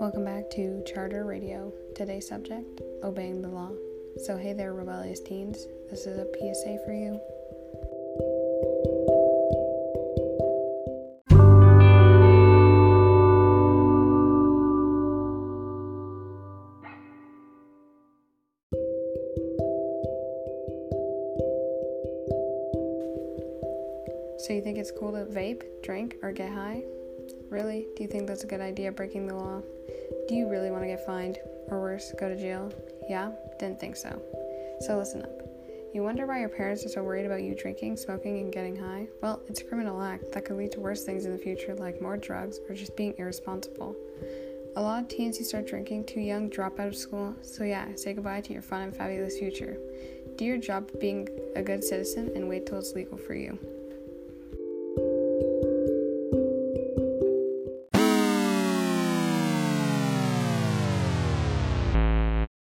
Welcome back to Charter Radio. Today's subject obeying the law. So, hey there, rebellious teens. This is a PSA for you. So, you think it's cool to vape, drink, or get high? Really? Do you think that's a good idea breaking the law? Do you really want to get fined? Or worse, go to jail? Yeah? Didn't think so. So, listen up. You wonder why your parents are so worried about you drinking, smoking, and getting high? Well, it's a criminal act that could lead to worse things in the future, like more drugs or just being irresponsible. A lot of teens who start drinking too young drop out of school, so yeah, say goodbye to your fun and fabulous future. Do your job being a good citizen and wait till it's legal for you.